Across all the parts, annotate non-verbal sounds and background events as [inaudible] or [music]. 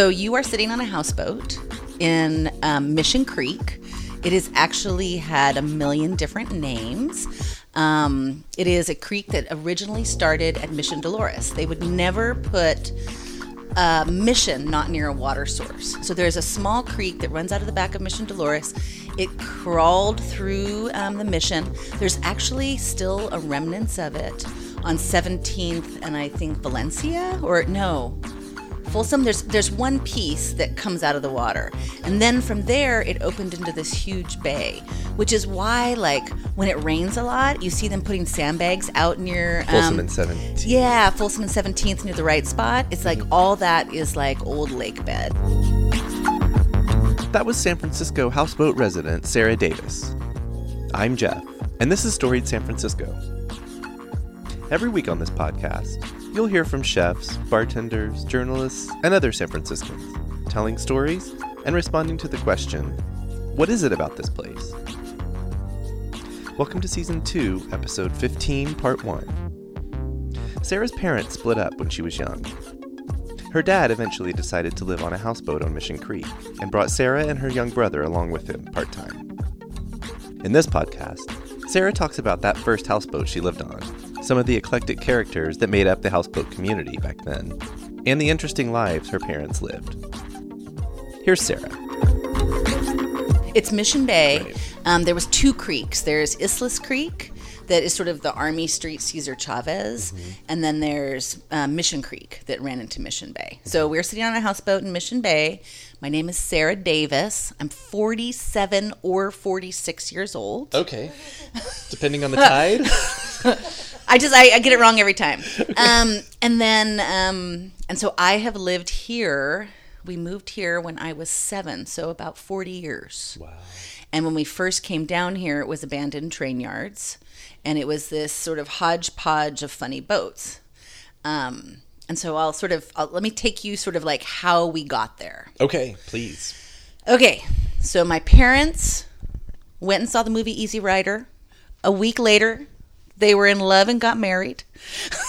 So you are sitting on a houseboat in um, Mission Creek. It has actually had a million different names. Um, it is a creek that originally started at Mission Dolores. They would never put a mission not near a water source. So there's a small creek that runs out of the back of Mission Dolores. It crawled through um, the mission. There's actually still a remnants of it on 17th and I think Valencia or no, Folsom, there's there's one piece that comes out of the water, and then from there it opened into this huge bay, which is why like when it rains a lot, you see them putting sandbags out near um, Folsom and 17th. Yeah, Folsom and Seventeenth near the right spot. It's like all that is like old lake bed. That was San Francisco houseboat resident Sarah Davis. I'm Jeff, and this is Storied San Francisco. Every week on this podcast, you'll hear from chefs, bartenders, journalists, and other San Franciscans telling stories and responding to the question what is it about this place? Welcome to Season 2, Episode 15, Part 1. Sarah's parents split up when she was young. Her dad eventually decided to live on a houseboat on Mission Creek and brought Sarah and her young brother along with him part time. In this podcast, Sarah talks about that first houseboat she lived on some of the eclectic characters that made up the houseboat community back then, and the interesting lives her parents lived. Here's Sarah. It's Mission Bay. Right. Um, there was two creeks. There's Islais Creek, that is sort of the Army Street Cesar Chavez, and then there's uh, Mission Creek that ran into Mission Bay. So we're sitting on a houseboat in Mission Bay. My name is Sarah Davis. I'm 47 or 46 years old. Okay. Depending on the tide. [laughs] I just I, I get it wrong every time. Um, and then um, and so I have lived here. We moved here when I was seven, so about forty years. wow. And when we first came down here, it was abandoned train yards, and it was this sort of hodgepodge of funny boats. Um, and so I'll sort of I'll, let me take you sort of like how we got there. Okay, please. Okay, so my parents went and saw the movie Easy Rider. A week later, they were in love and got married.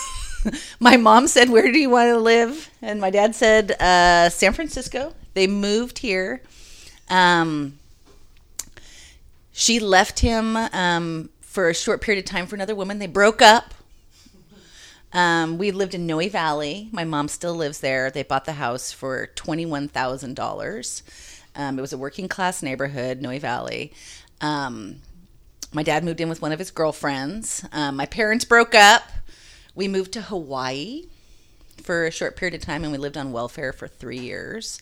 [laughs] my mom said, Where do you want to live? And my dad said, uh, San Francisco. They moved here. Um, she left him um, for a short period of time for another woman. They broke up. Um, we lived in Noe Valley. My mom still lives there. They bought the house for twenty-one thousand dollars. Um, it was a working class neighborhood, Noe Valley. Um, my dad moved in with one of his girlfriends. Um, my parents broke up. We moved to Hawaii for a short period of time, and we lived on welfare for three years.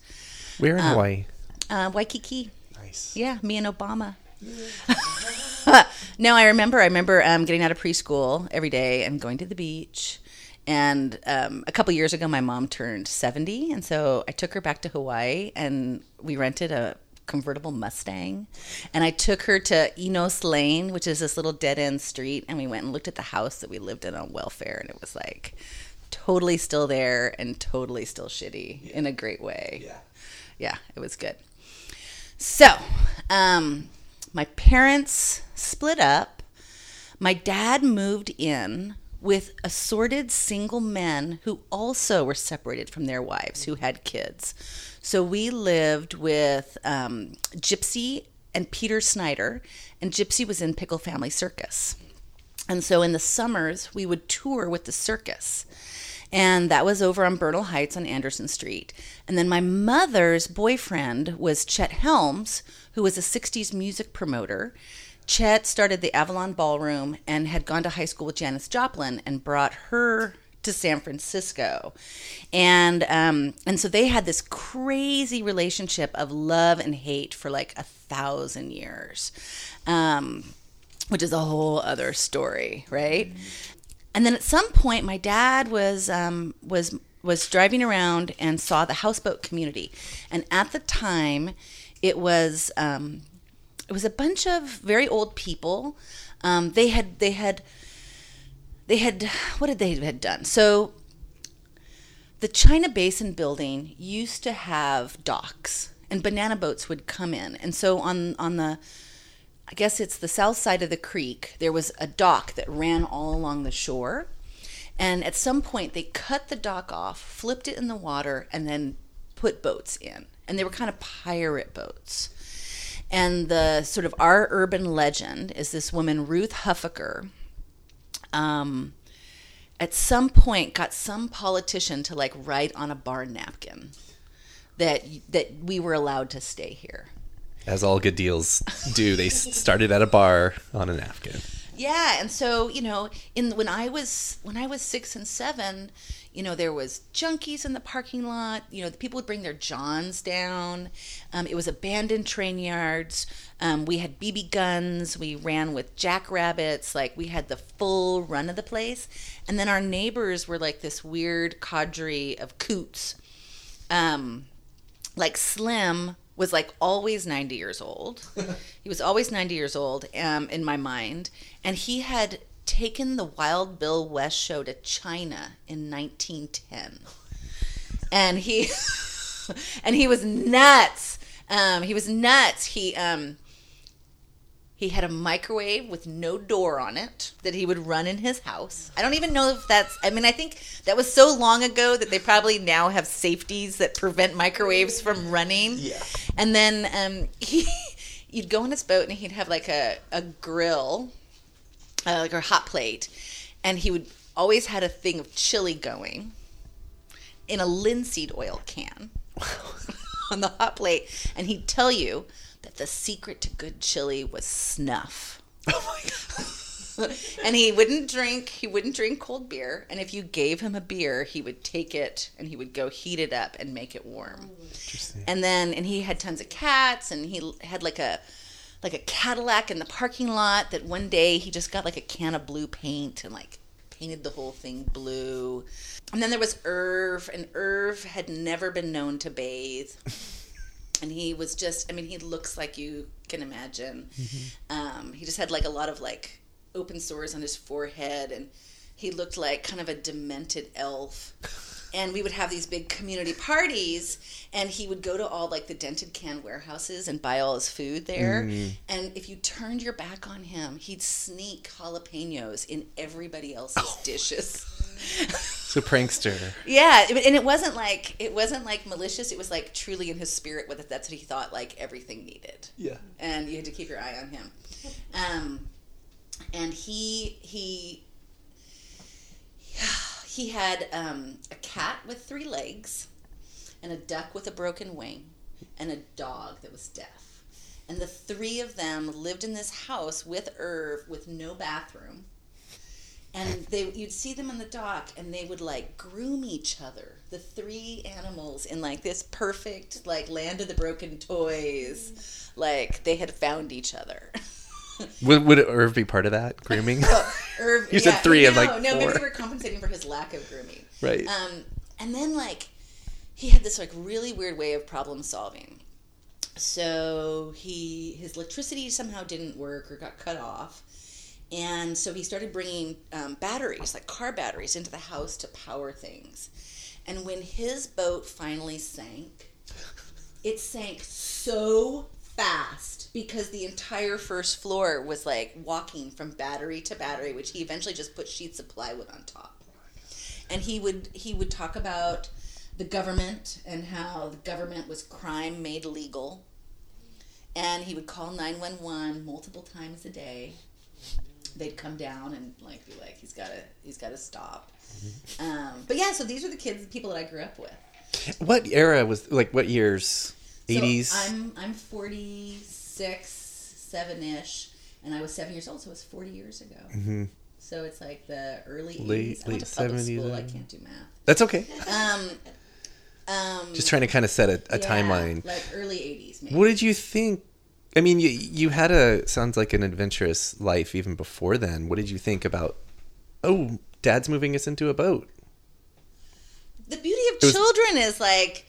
Where in Hawaii? Uh, Waikiki. Nice. Yeah, me and Obama. [laughs] no, I remember. I remember um, getting out of preschool every day and going to the beach. And um, a couple years ago, my mom turned 70. And so I took her back to Hawaii and we rented a convertible Mustang. And I took her to Enos Lane, which is this little dead end street. And we went and looked at the house that we lived in on welfare. And it was like totally still there and totally still shitty in a great way. Yeah. Yeah, it was good. So, um, my parents split up. My dad moved in with assorted single men who also were separated from their wives who had kids. So we lived with um, Gypsy and Peter Snyder, and Gypsy was in Pickle Family Circus. And so in the summers, we would tour with the circus. And that was over on Bernal Heights on Anderson Street. And then my mother's boyfriend was Chet Helms, who was a 60s music promoter. Chet started the Avalon Ballroom and had gone to high school with Janis Joplin and brought her to San Francisco. And um, and so they had this crazy relationship of love and hate for like a thousand years. Um, which is a whole other story, right? And then at some point, my dad was um, was was driving around and saw the houseboat community, and at the time, it was um, it was a bunch of very old people. Um, they had they had they had what did they had done? So the China Basin building used to have docks, and banana boats would come in, and so on on the I guess it's the south side of the creek, there was a dock that ran all along the shore. And at some point, they cut the dock off, flipped it in the water, and then put boats in, and they were kind of pirate boats. And the sort of our urban legend is this woman Ruth Huffaker. Um, at some point, got some politician to like write on a bar napkin that that we were allowed to stay here. As all good deals do, they [laughs] started at a bar on a napkin. Yeah, and so you know, in when I was when I was six and seven, you know, there was junkies in the parking lot. You know, the people would bring their johns down. Um, it was abandoned train yards. Um, we had BB guns. We ran with jackrabbits. Like we had the full run of the place. And then our neighbors were like this weird cadre of coots. Um, like Slim was like always 90 years old. [laughs] he was always 90 years old um, in my mind. And he had taken the Wild Bill West show to China in 1910. And he [laughs] and he was nuts. Um, he was nuts. He um, he had a microwave with no door on it that he would run in his house. I don't even know if that's. I mean, I think that was so long ago that they probably now have safeties that prevent microwaves from running. Yeah. And then um, [laughs] he, you'd go on his boat and he'd have like a, a grill, uh, like a hot plate, and he would always had a thing of chili going in a linseed oil can [laughs] on the hot plate, and he'd tell you that the secret to good chili was snuff. Oh my god. [laughs] and he wouldn't drink he wouldn't drink cold beer and if you gave him a beer he would take it and he would go heat it up and make it warm Interesting. and then and he had tons of cats and he had like a like a cadillac in the parking lot that one day he just got like a can of blue paint and like painted the whole thing blue. And then there was irv and irv had never been known to bathe. [laughs] And he was just i mean he looks like you can imagine. Um, he just had like a lot of like open sores on his forehead and he looked like kind of a demented elf. And we would have these big community parties and he would go to all like the dented can warehouses and buy all his food there. And if you turned your back on him he'd sneak jalapenos in everybody else's dishes. So prankster. [laughs] yeah and it wasn't like it wasn't like malicious it was like truly in his spirit with it. That's what he thought like everything needed. Yeah. and you had to keep your eye on him. Um, and he he he had um, a cat with three legs, and a duck with a broken wing, and a dog that was deaf. And the three of them lived in this house with Irv with no bathroom. And they you'd see them on the dock and they would like groom each other. The three animals in like this perfect like land of the broken toys. Like they had found each other. [laughs] Would, would Irv be part of that grooming? [laughs] Irv, You said three no, of, like, no, maybe four. they were compensating for his lack of grooming. right. Um, and then like he had this like really weird way of problem solving. So he his electricity somehow didn't work or got cut off, and so he started bringing um, batteries like car batteries into the house to power things. And when his boat finally sank, it sank so fast because the entire first floor was like walking from battery to battery, which he eventually just put sheets of plywood on top. And he would he would talk about the government and how the government was crime made legal. And he would call 911 multiple times a day. They'd come down and like be like, he's gotta he's gotta stop. Um, but yeah, so these are the kids, the people that I grew up with. what era was like? What years? So Eighties. I'm I'm 46, seven ish, and I was seven years old, so it was 40 years ago. hmm So it's like the early Late- 80s. I went late to 70s, school. I uh, can't do math. That's okay. Um, um, Just trying to kind of set a, a yeah, timeline. like early 80s, maybe. What did you think? I mean, you you had a sounds like an adventurous life even before then. What did you think about? Oh, Dad's moving us into a boat. the beauty of was- children is like,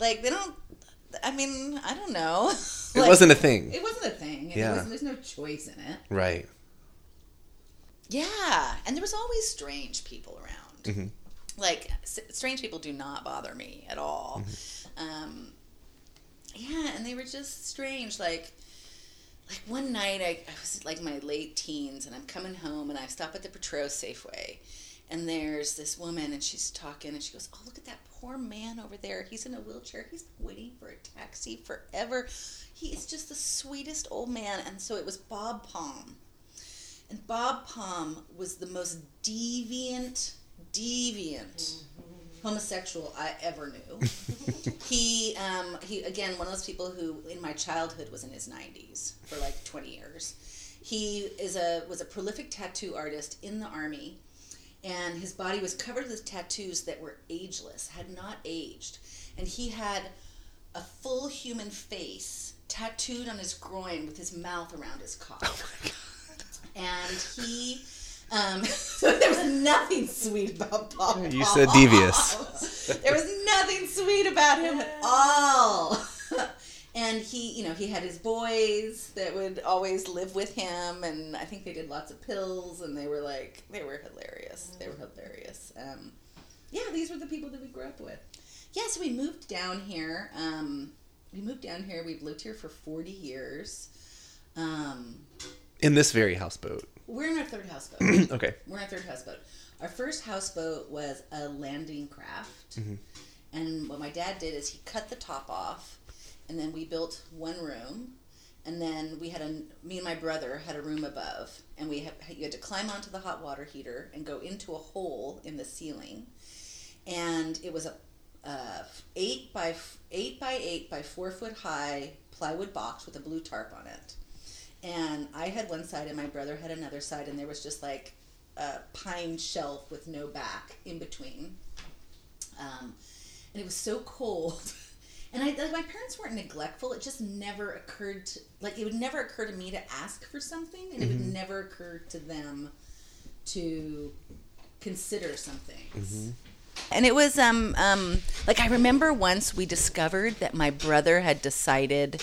like they don't. I mean, I don't know. [laughs] It wasn't a thing, It wasn't a thing. Yeah. there's no choice in it. right? Yeah, and there was always strange people around. Mhm. Like s- strange people do not bother me at all. Mm-hmm. Um, yeah, and they were just strange. Like, like one night I, I was like my late teens, and I'm coming home, and I stop at the Petros Safeway, and there's this woman, and she's talking, and she goes, "Oh, look at that poor man over there. He's in a wheelchair. He's waiting for a taxi forever. He is just the sweetest old man." And so it was Bob Palm, and Bob Palm was the most deviant, deviant homosexual I ever knew. [laughs] he, um, he again, one of those people who, in my childhood, was in his nineties for like twenty years. He is a was a prolific tattoo artist in the army, and his body was covered with tattoos that were ageless, had not aged, and he had a full human face tattooed on his groin with his mouth around his cock. Oh my god. And he. Um, [laughs] so there was nothing sweet about Bob. You said devious. there was nothing sweet about him at all. And he, you know, he had his boys that would always live with him, and I think they did lots of pills, and they were like, they were hilarious. They were hilarious. Um, yeah, these were the people that we grew up with. Yeah, so we moved down here. Um, we moved down here. We've lived here for forty years. Um, In this very houseboat. we're in our third houseboat. [clears throat] Okay. We're in our third houseboat. Our first houseboat was a landing craft. And what my dad did is he cut the top off, and then we built one room. And then we had a, me and my brother had a room above, and we had, you had to climb onto the hot water heater and go into a hole in the ceiling. And it was a, uh, eight by eight by eight by four foot high plywood box with a blue tarp on it and I had one side and my brother had another side, and there was just like a pine shelf with no back in between. Um, and it was so cold. [laughs] And I, like, my parents weren't neglectful. It just never occurred to, like, it would never occur to me to ask for something, and it would never occur to them to consider some things. And it was, um, um, like, I remember once we discovered that my brother had decided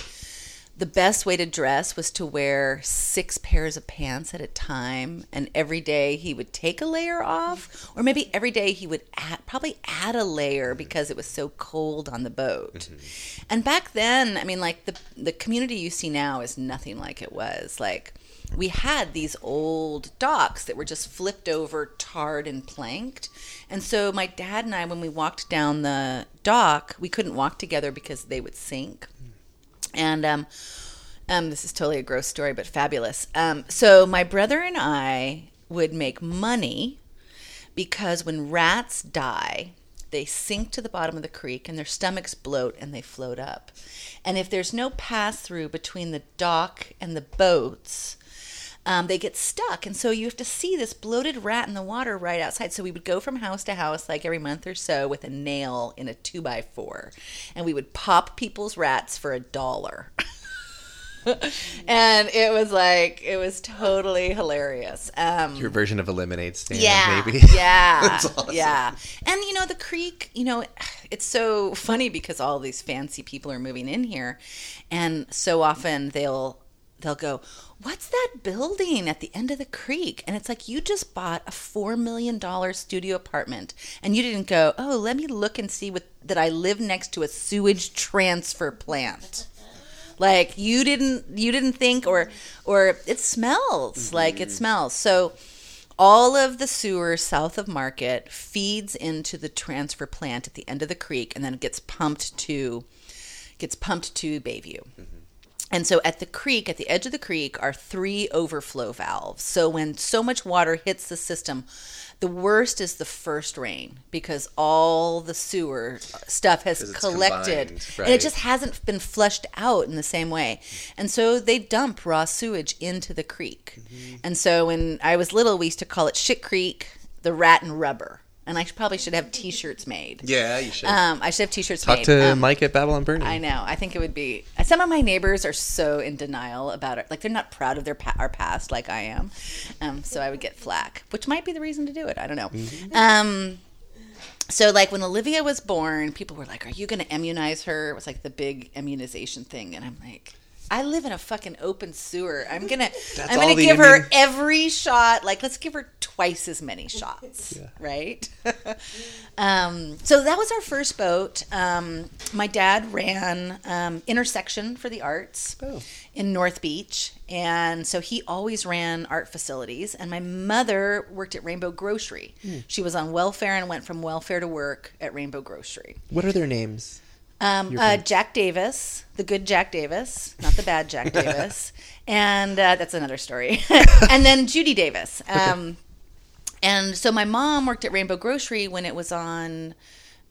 the best way to dress was to wear six pairs of pants at a time and every day he would take a layer off or maybe every day he would add, probably add a layer because it was so cold on the boat mm-hmm. and back then i mean like the the community you see now is nothing like it was like we had these old docks that were just flipped over, tarred and planked. And so my dad and I, when we walked down the dock, we couldn't walk together because they would sink. Mm. And um, um, this is totally a gross story, but fabulous. Um, so my brother and I would make money because when rats die, they sink to the bottom of the creek and their stomachs bloat and they float up. And if there's no pass through between the dock and the boats, um, they get stuck. And so you have to see this bloated rat in the water right outside. So we would go from house to house like every month or so with a nail in a two by four. And we would pop people's rats for a dollar. [laughs] and it was like, it was totally hilarious. Um, Your version of a lemonade stand, yeah, maybe. [laughs] yeah, [laughs] awesome. yeah. And you know, the creek, you know, it's so funny because all these fancy people are moving in here, and so often they'll they'll go, "What's that building at the end of the creek?" And it's like you just bought a four million dollar studio apartment, and you didn't go, "Oh, let me look and see what that I live next to a sewage transfer plant." [laughs] like you didn't you didn't think or or it smells mm-hmm. like it smells. So all of the sewer south of market feeds into the transfer plant at the end of the creek and then it gets pumped to gets pumped to bayview mm-hmm. And so at the creek, at the edge of the creek, are three overflow valves. So when so much water hits the system, the worst is the first rain because all the sewer stuff has collected combined, and it just hasn't been flushed out in the same way. And so they dump raw sewage into the creek. Mm-hmm. And so when I was little, we used to call it Shit Creek, the rat and rubber. And I should, probably should have T-shirts made. Yeah, you should. Um, I should have T-shirts Talk made. to Um, Mike at Babylon Burning. I know. I think it would be. Some of my neighbors are so in denial about it. Like they're not proud of their pa- our past, like I am. Um, so I would get flack, which might be the reason to do it. I don't know. Um, so like when Olivia was born, people were like, "Are you going to immunize her?" It was like the big immunization thing, and I'm like. I live in a fucking open sewer. I'm gonna, [laughs] I'm gonna give her every shot. Like, let's give her twice as many [laughs] shots, right? [laughs] um, so that was our first boat. Um, my dad ran um, Intersection for the Arts Oh. in North Beach, and so he always ran art facilities. And my mother worked at Rainbow Grocery. She was on welfare and went from welfare to work at Rainbow Grocery. What are their names? Um, uh. Jack Davis, the good Jack Davis, not the bad Jack [laughs] Davis, and uh, that's another story. [laughs] and then Judy Davis. Um, And so my mom worked at Rainbow Grocery when it was on,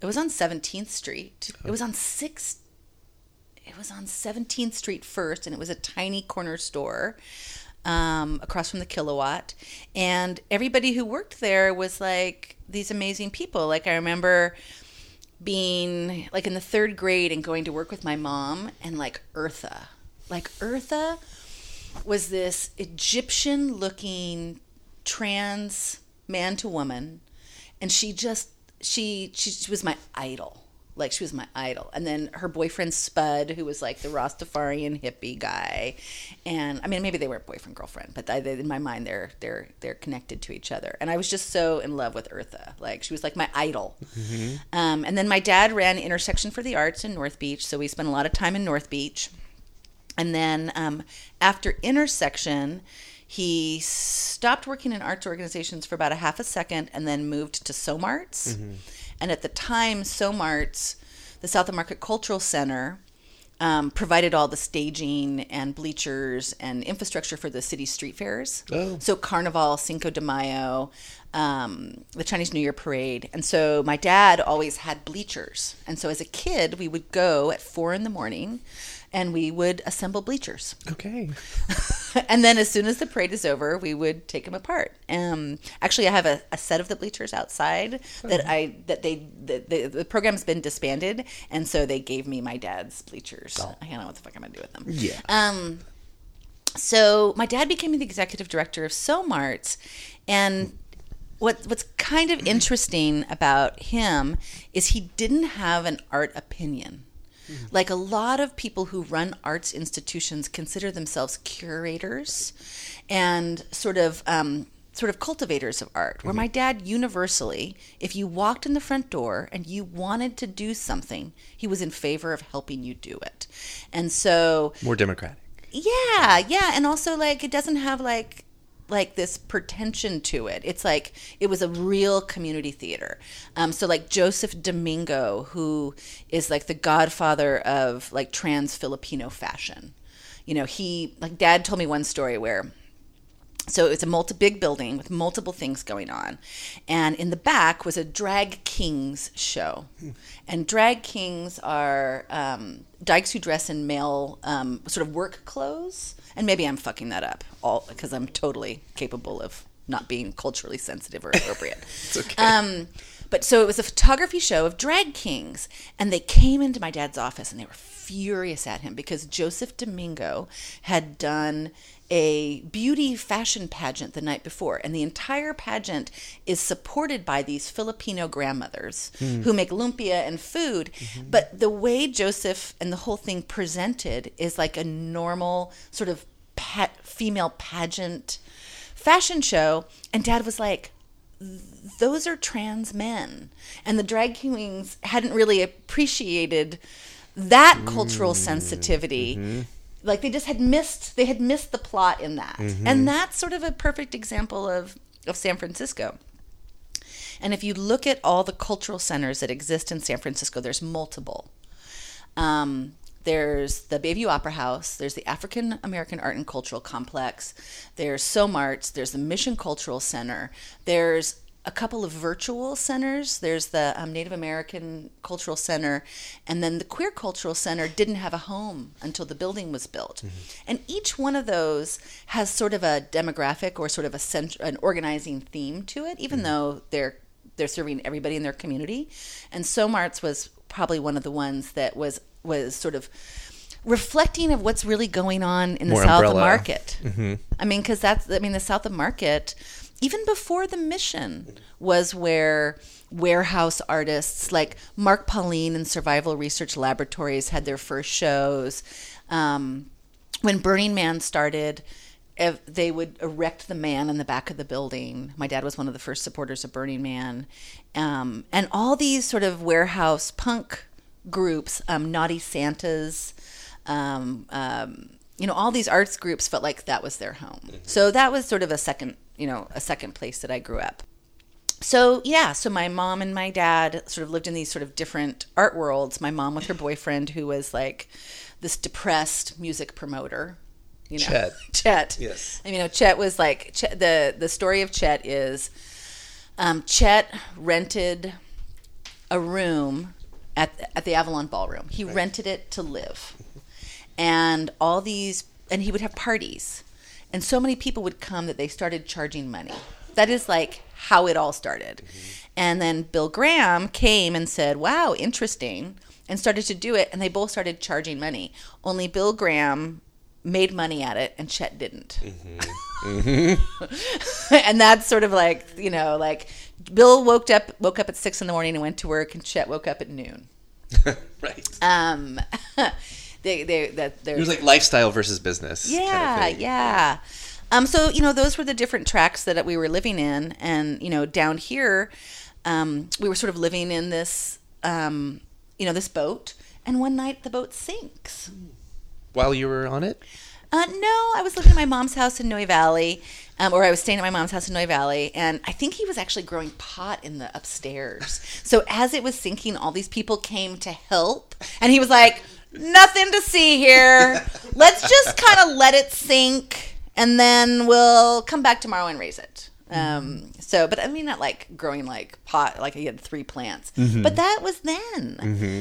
it was on Seventeenth Street. It was on Sixth. It was on Seventeenth Street first, and it was a tiny corner store. Um, across from the kilowatt and everybody who worked there was like these amazing people like i remember being like in the third grade and going to work with my mom and like Eartha. Like Eartha was this Egyptian looking trans man to woman and she just she, she she was my idol. Like she was my idol. And then her boyfriend Spud, who was like the Rastafarian hippie guy. And I mean maybe they weren't boyfriend girlfriend, but I, they, in my mind they're they're they're connected to each other. And I was just so in love with Eartha. Like she was like my idol. Um, and then my dad ran Intersection for the Arts in North Beach, so we spent a lot of time in North Beach. And then um, after Intersection, he stopped working in arts organizations for about a half a second and then moved to SOMARTS. And at the time, SOMARTS, the South of Market Cultural Center, um, provided all the staging and bleachers and infrastructure for the city street fairs. Oh. So Carnival, Cinco de Mayo, um, the Chinese New Year parade, and so my dad always had bleachers. And so as a kid, we would go at four in the morning, and we would assemble bleachers. Okay. [laughs] and then as soon as the parade is over, we would take them apart. Um, actually, I have a, a set of the bleachers outside that I that they the, the, the program's been disbanded, and so they gave me my dad's bleachers. I don't know what the fuck I'm gonna do with them. Yeah. Um, so my dad became the executive director of SoMarts, and what what's kind of interesting about him is he didn't have an art opinion. Like a lot of people who run arts institutions consider themselves curators and sort of um, sort of cultivators of art. Where my dad universally, if you walked in the front door and you wanted to do something, he was in favor of helping you do it. And so More democratic. yeah, yeah, and also like it doesn't have like like this pretension to it. It's like it was a real community theater. Um, so like Joseph Domingo, who is like the godfather of like trans Filipino fashion. You know, he like Dad told me one story where so it's a multi big building with multiple things going on. And in the back was a drag kings show. And drag kings are um, dykes who dress in male um, sort of work clothes. And maybe I'm fucking that up all because I'm totally capable of not being culturally sensitive or appropriate. [laughs] It's okay. Um, but so it was a photography show of drag kings, and they came into my dad's office and they were furious at him because Joseph Domingo had done a beauty fashion pageant the night before, and the entire pageant is supported by these Filipino grandmothers hmm. who make lumpia and food. Mm-hmm. But the way Joseph and the whole thing presented is like a normal sort of pa- female pageant fashion show, and Dad was like, those are trans men. And the drag kings hadn't really appreciated that cultural mm-hmm. sensitivity. Mm-hmm. Like they just had missed they had missed the plot in that. Mm-hmm. And that's sort of a perfect example of of San Francisco. And if you look at all the cultural centers that exist in San Francisco, there's multiple. Um, there's the Bayview Opera House. There's the African American Art and Cultural Complex. There's SOMARTS. There's the Mission Cultural Center. There's a couple of virtual centers. There's the um, Native American Cultural Center, and then the Queer Cultural Center didn't have a home until the building was built. And each one of those has sort of a demographic or sort of a cent- an organizing theme to it, even though they're they're serving everybody in their community. And SOMARTS was probably one of the ones that was was sort of reflecting of what's really going on in the More South of umbrella. Market. I mean, because that's I mean the South of Market, even before the mission was where warehouse artists like Mark Pauline and Survival Research Laboratories had their first shows. Um, when Burning Man started, ev- they would erect the man in the back of the building. My dad was one of the first supporters of Burning Man, um, and all these sort of warehouse punk groups, um, Naughty Santas, um, um, you know, all these arts groups felt like that was their home. So that was sort of a second, you know, a second place that I grew up. So yeah so my mom and my dad sort of lived in these sort of different art worlds. My mom with her boyfriend who was like this depressed music promoter you know Chet. [laughs] chet. Yes. and you know chet was like chet, the the story of chet is um, chet rented a room at at the avalon ballroom. He rented it to live. And all these and he would have parties. And so many people would come that they started charging money. That is like how it all started. And then bill graham came and said wow interesting and started to do it and they both started charging money. Only bill graham made money at it and chet didn't. [laughs] And that's sort of like you know like bill woke up woke up at six in the morning and went to work and chet woke up at noon. [laughs] Right. um [laughs] they they that they're It was like lifestyle versus business. kind of yeah yeah. Um so you know those were the different tracks that we were living in. And you know down here um we were sort of living in this um you know this boat. And one night the boat sinks While you were on it? uh, no, I was living at my mom's house in Noe Valley, um, or I was staying at my mom's house in Noe Valley, and I think he was actually growing pot in the upstairs. So as it was sinking, all these people came to help, and he was like, "Nothing to see here. Let's just kind of let it sink, and then we'll come back tomorrow and raise it." Um, so, but I mean, not like growing like pot, like he had three plants, but that was then.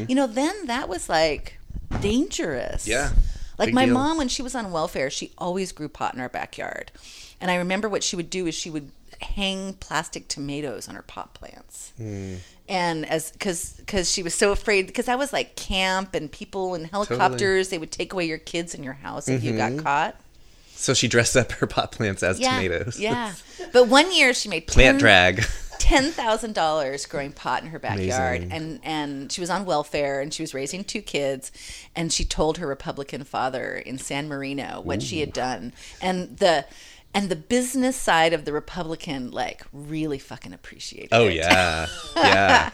You know, then that was like dangerous. Yeah. Like Big my deal. mom, when she was on welfare, she always grew pot in our backyard. And I remember what she would do is she would hang plastic tomatoes on her pot plants. Hmm. And as because because she was so afraid because that was like camp and people in helicopters they would take away your kids in your house if you got caught. So she dressed up her pot plants as Yeah, tomatoes. yeah. [laughs] But one year she made Plant 10 drag. Ten thousand dollars growing pot in her backyard, Amazing. and and she was on welfare, and she was raising two kids, and she told her Republican father in San Marino what she had done, and the and the business side of the Republican like really fucking appreciated. Oh it. yeah, [laughs] yeah.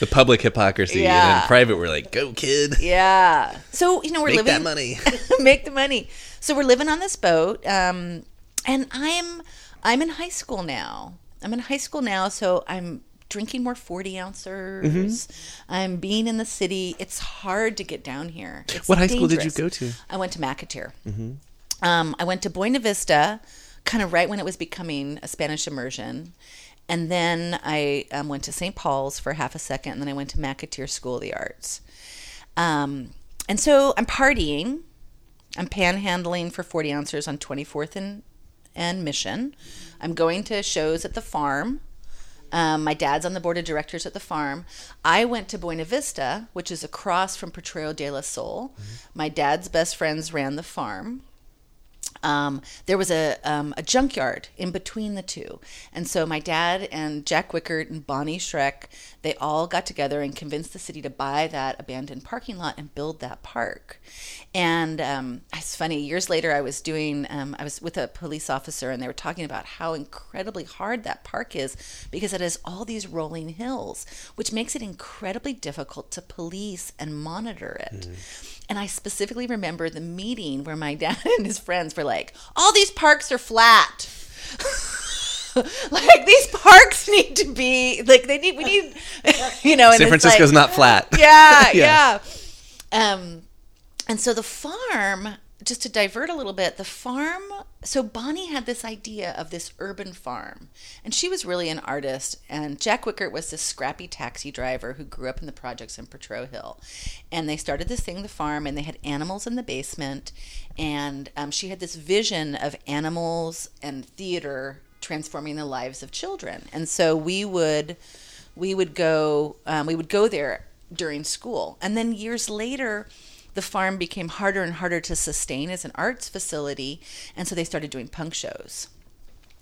The public hypocrisy, and Yeah. then private, we're like, "Go, kid, Yeah. So you know we're make living that money." [laughs] make the money. So we're living on this boat, um, and I'm I'm in high school now. I'm in high school now, so I'm drinking more 40 ouncers. Mm-hmm. I'm being in the city. It's hard to get down here. It's What high school did you go to? I went to McAteer. Mm-hmm. Um, I went to Buena Vista, kind of right when it was becoming a Spanish immersion. And then I um, went to St. Paul's for half a second, and then I went to McAteer School of the Arts. Um, and so I'm partying. I'm panhandling for 40 ounces on 24th and, and Mission. I'm going to shows at the farm. Um, my dad's on the board of directors at the farm. I went to Buena Vista, which is across from Potrero de la Sol. My dad's best friends ran the farm. Um, there was a, um, a junkyard in between the two. And so my dad and Jack Wickert and Bonnie Sherk, they all got together and convinced the city to buy that abandoned parking lot and build that park. And um, it's funny, years later, I was doing, um, I was with a police officer and they were talking about how incredibly hard that park is because it has all these rolling hills, which makes it incredibly difficult to police and monitor it. And I specifically remember the meeting where my [laughs] dad and his friends were like, all these parks are flat. [laughs] like these parks need to be like they need we need [laughs] you know and San Francisco's like- not flat. yeah, Yeah. yeah. Um, and so the farm, just to divert a little bit, the farm. So Bonnie had this idea of this urban farm, and she was really an artist. And Jack Wickert was this scrappy taxi driver who grew up in the projects in Potrero Hill, and they started this thing, the farm, and they had animals in the basement, and um, she had this vision of animals and theater transforming the lives of children. And so we would we would go um, we would go there during school and then years later the farm became harder and harder to sustain as an arts facility and so they started doing punk shows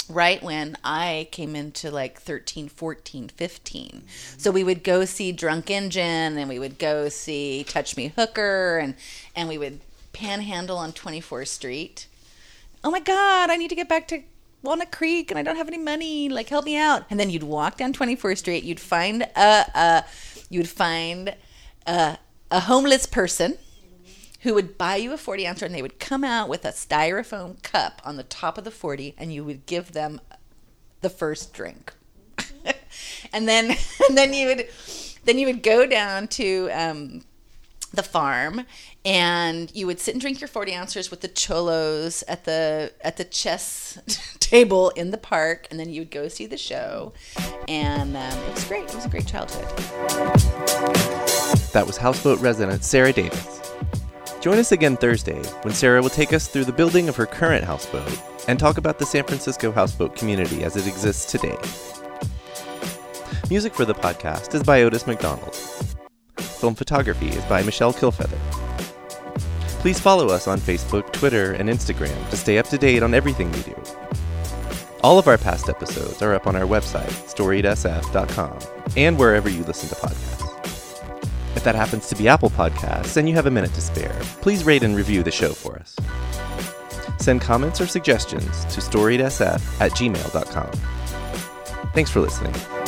right when i came into like 13 14 15 so we would go see drunk injuns and we would go see touch me hooker and and we would panhandle on 24th street oh my God, I need to get back to Walnut Creek and I don't have any money. Like, help me out. And then you'd walk down 24th Street. You'd find a, a you would find a, a homeless person who would buy you a 40 ouncer and they would come out with a styrofoam cup on the top of the 40 and you would give them the first drink. [laughs] and then [laughs] and then you would then you would go down to um, the farm and you would sit and drink your 40 ounces with the cholos at the at the chess [laughs] table in the park and then you would go see the show and um, it was great it was a great childhood That was houseboat resident Sarah Davis. Join us again Thursday when Sarah will take us through the building of her current houseboat and talk about the San Francisco houseboat community as it exists today. Music for the podcast is by Otis McDonald. Film photography is by Michelle Kilfeather. Please follow us on Facebook, Twitter, and Instagram to stay up to date on everything we do. All of our past episodes are up on our website, storiedsf.com, and wherever you listen to podcasts. If that happens to be Apple Podcasts and you have a minute to spare, please rate and review the show for us. Send comments or suggestions to storiedsf at gmail.com. Thanks for listening.